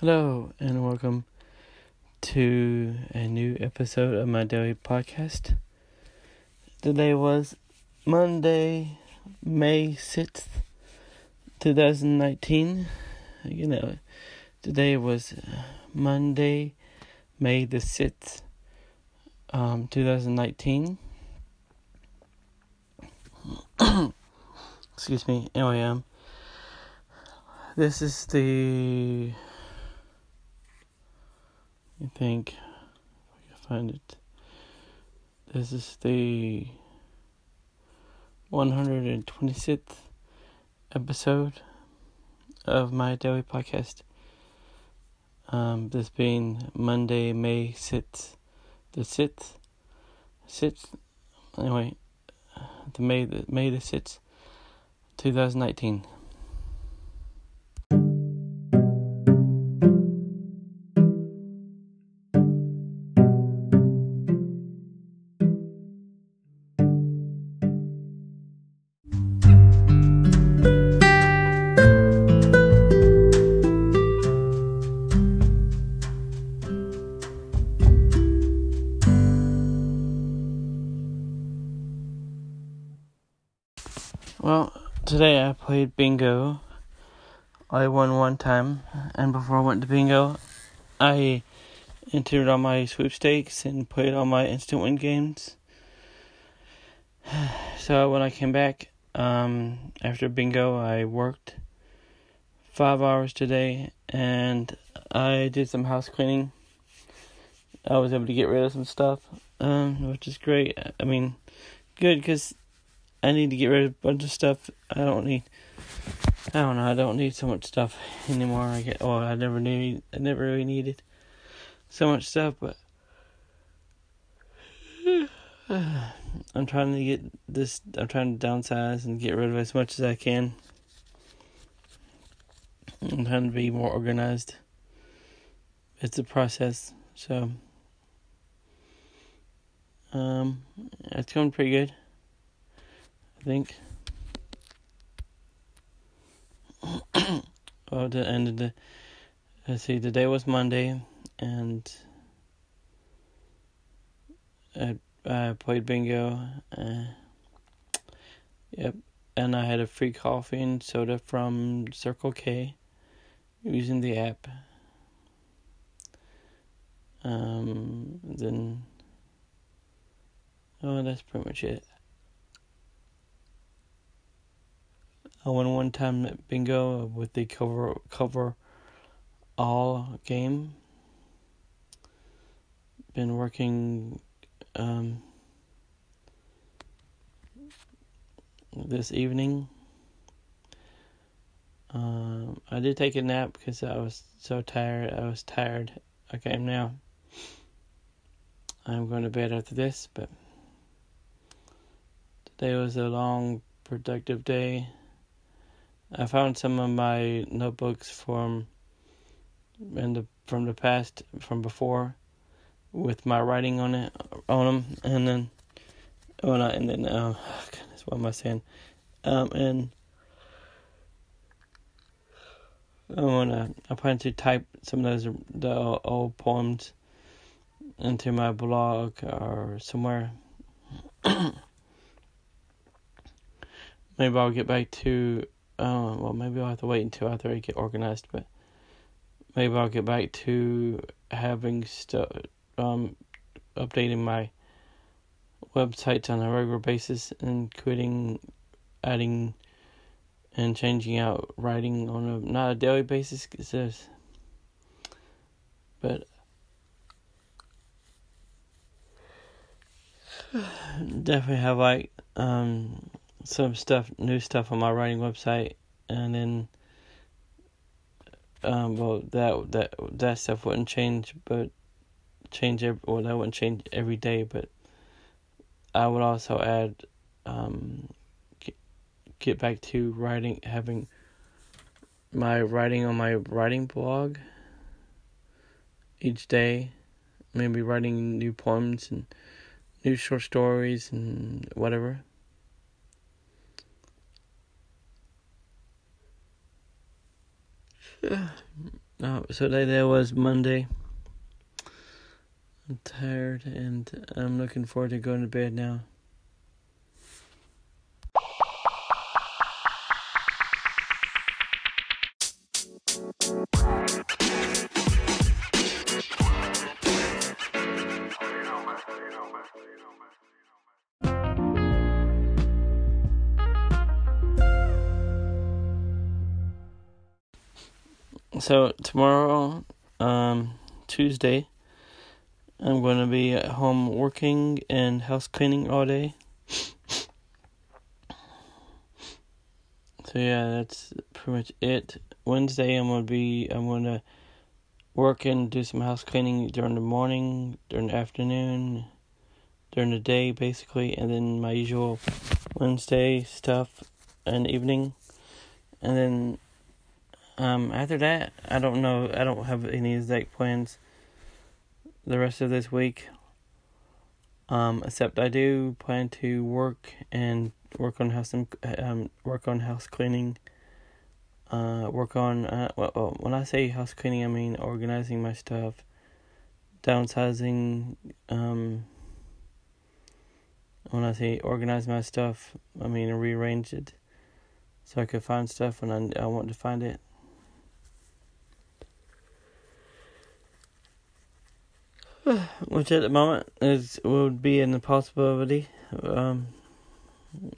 Hello, and welcome to a new episode of my daily podcast. Today was Monday, May 6th, 2019. You know, today was Monday, May the 6th, um, 2019. Excuse me, anyway, um, this is the I think if I can find it. This is the 126th episode of my daily podcast. Um, this being Monday, May 6th, the 6th, 6th, anyway, the May, the May the 6th, 2019. Today I played bingo. I won one time, and before I went to bingo, I entered all my sweepstakes and played all my instant win games. So when I came back um, after bingo, I worked five hours today, and I did some house cleaning. I was able to get rid of some stuff, um, which is great. I mean, good because I need to get rid of a bunch of stuff. I don't need. I don't know. I don't need so much stuff anymore. I get. Oh, I never need. I never really needed so much stuff, but I'm trying to get this. I'm trying to downsize and get rid of as much as I can. I'm trying to be more organized. It's a process, so um, it's going pretty good. I think. oh, the end of the. Let's see. The day was Monday, and I I played bingo. Uh, yep, and I had a free coffee and soda from Circle K, using the app. Um. Then. Oh, that's pretty much it. I won one time bingo with the cover cover all game. Been working um, this evening. Um, I did take a nap because I was so tired. I was tired. Okay, now I'm going to bed after this, but today was a long, productive day. I found some of my notebooks from in the from the past from before with my writing on it on them and then oh not and then oh goodness what am I saying? Um and I wanna I plan to type some of those the old poems into my blog or somewhere. Maybe I'll get back to uh, well, maybe I'll have to wait until I get organized, but maybe I'll get back to having stuff, um, updating my websites on a regular basis and quitting adding and changing out writing on a not a daily basis there's, but definitely have like um some stuff, new stuff on my writing website, and then, um, well, that that that stuff wouldn't change, but change every, well, that wouldn't change every day, but I would also add, um, get, get back to writing, having my writing on my writing blog each day, maybe writing new poems and new short stories and whatever. Uh, so today was Monday. I'm tired and I'm looking forward to going to bed now. So tomorrow, um, Tuesday, I'm going to be at home working and house cleaning all day. So yeah, that's pretty much it. Wednesday, I'm gonna be I'm gonna work and do some house cleaning during the morning, during the afternoon, during the day, basically, and then my usual Wednesday stuff and evening, and then um, after that, I don't know. I don't have any exact plans the rest of this week. Um, except I do plan to work and work on house um work on house cleaning. Uh, work on uh, well, when I say house cleaning, I mean organizing my stuff, downsizing. Um, when I say organize my stuff, I mean rearrange it, so I could find stuff when I I want to find it. which at the moment is would be an impossibility. Um,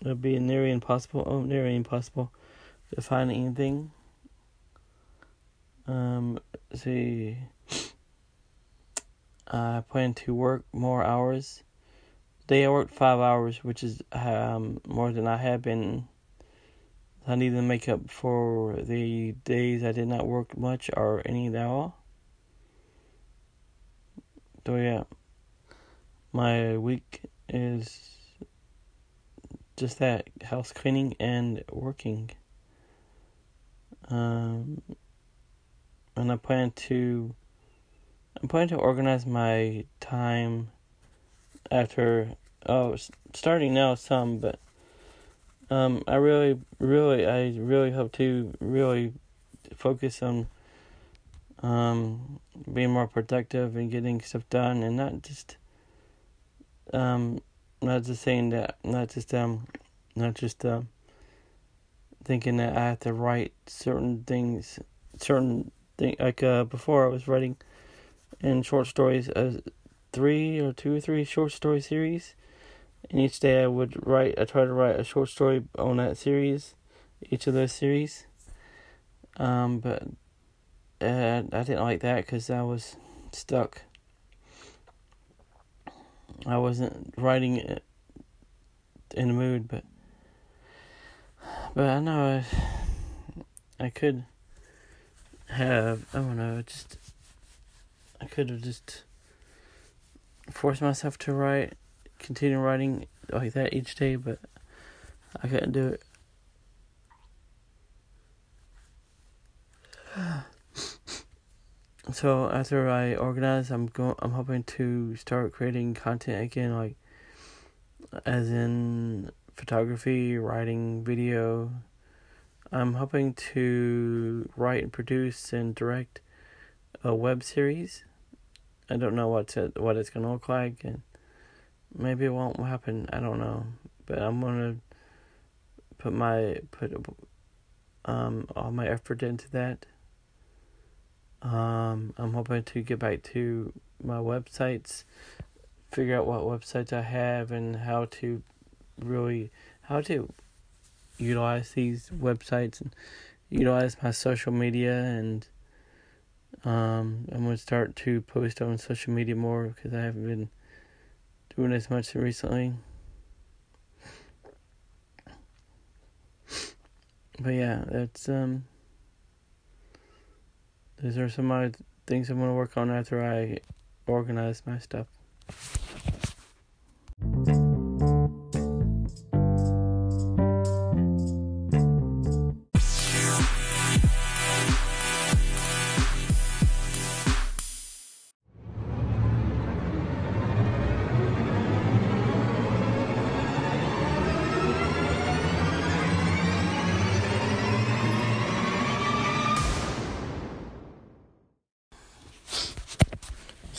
it would be nearly impossible. Oh, nearly impossible to find anything. Um, see, I plan to work more hours. Today I worked five hours, which is um more than I have been. I need to make up for the days I did not work much or any at all. So yeah, my week is just that house cleaning and working. Um, and I plan to I'm planning to organize my time after oh starting now some but um I really really I really hope to really focus on um, being more productive and getting stuff done, and not just um, not just saying that, not just um, not just um, thinking that I have to write certain things, certain thing like uh, before I was writing in short stories, uh, three or two or three short story series, and each day I would write. I try to write a short story on that series, each of those series. Um, but uh, I didn't like that because I was stuck. I wasn't writing it in the mood, but but I know I, I could have I don't know just I could have just forced myself to write, continue writing like that each day, but I couldn't do it. So after I organize, I'm going. I'm hoping to start creating content again, like as in photography, writing, video. I'm hoping to write and produce and direct a web series. I don't know what to, what it's gonna look like, and maybe it won't happen. I don't know, but I'm gonna put my put um all my effort into that. Um, I'm hoping to get back to my websites, figure out what websites I have and how to really how to utilize these websites and utilize my social media and um, I'm gonna start to post on social media more because I haven't been doing as much recently. But yeah, that's um these are some of the things I'm going to work on after I organize my stuff.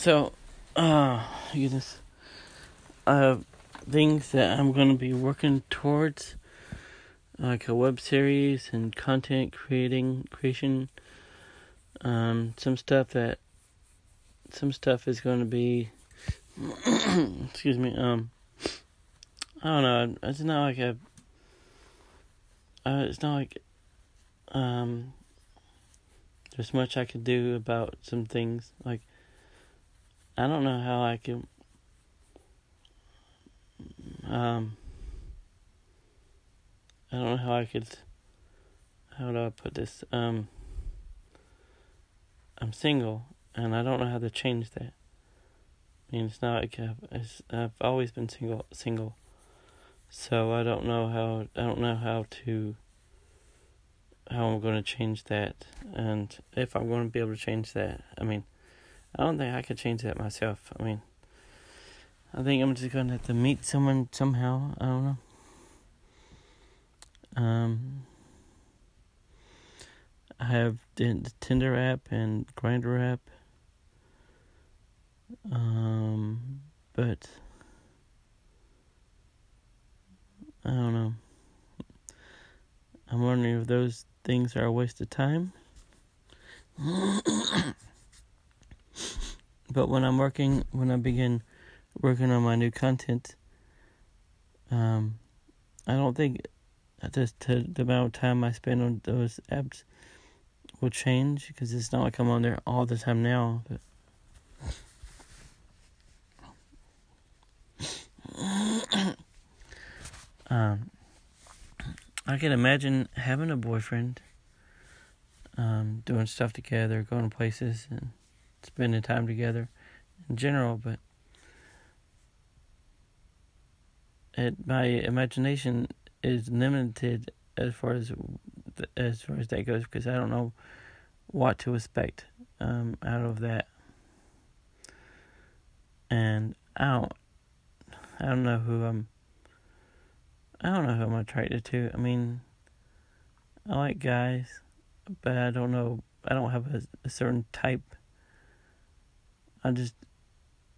So, uh, goodness, uh, things that I'm gonna be working towards, like a web series and content creating creation. Um, some stuff that, some stuff is gonna be, excuse me, um, I don't know. It's not like a. Uh, it's not like, um, there's much I could do about some things. Like, I don't know how I can. Um, I don't know how I could. How do I put this? Um, I'm single, and I don't know how to change that. I mean, it's not like I've, I've always been single, single. So I don't know how I don't know how to how I'm going to change that, and if I'm going to be able to change that. I mean, I don't think I could change that myself. I mean, I think I'm just to have to meet someone somehow. I don't know. Um, I have the Tinder app and Grindr app. Um, but I don't know. I'm wondering if those things are a waste of time. but when I'm working, when I begin working on my new content, um, I don't think just the, amount of time I spend on those apps will change because it's not like I'm on there all the time now. But um, I can imagine having a boyfriend, um, doing stuff together, going to places, and spending time together in general, but it, my imagination is limited as far as as far as that goes because I don't know what to expect um, out of that, and I don't I don't know who I'm I don't know who I'm attracted to. I mean, I like guys, but I don't know. I don't have a, a certain type. I just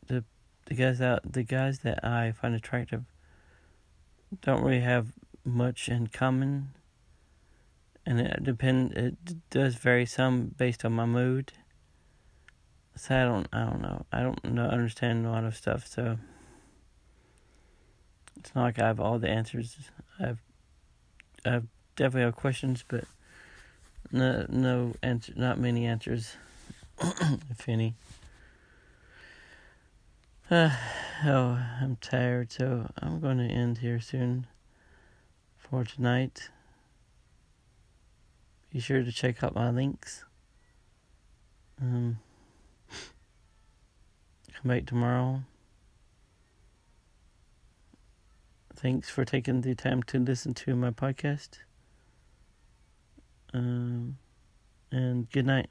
the the guys that the guys that I find attractive don't really have much in common, and it depend. It does vary some based on my mood. So I don't. I don't know. I don't know understand a lot of stuff. So. It's not like I have all the answers. I've I definitely have questions, but no no answer, not many answers, if any. Uh, oh, I'm tired, so I'm going to end here soon for tonight. Be sure to check out my links. Um, come back tomorrow. Thanks for taking the time to listen to my podcast. Um, and good night.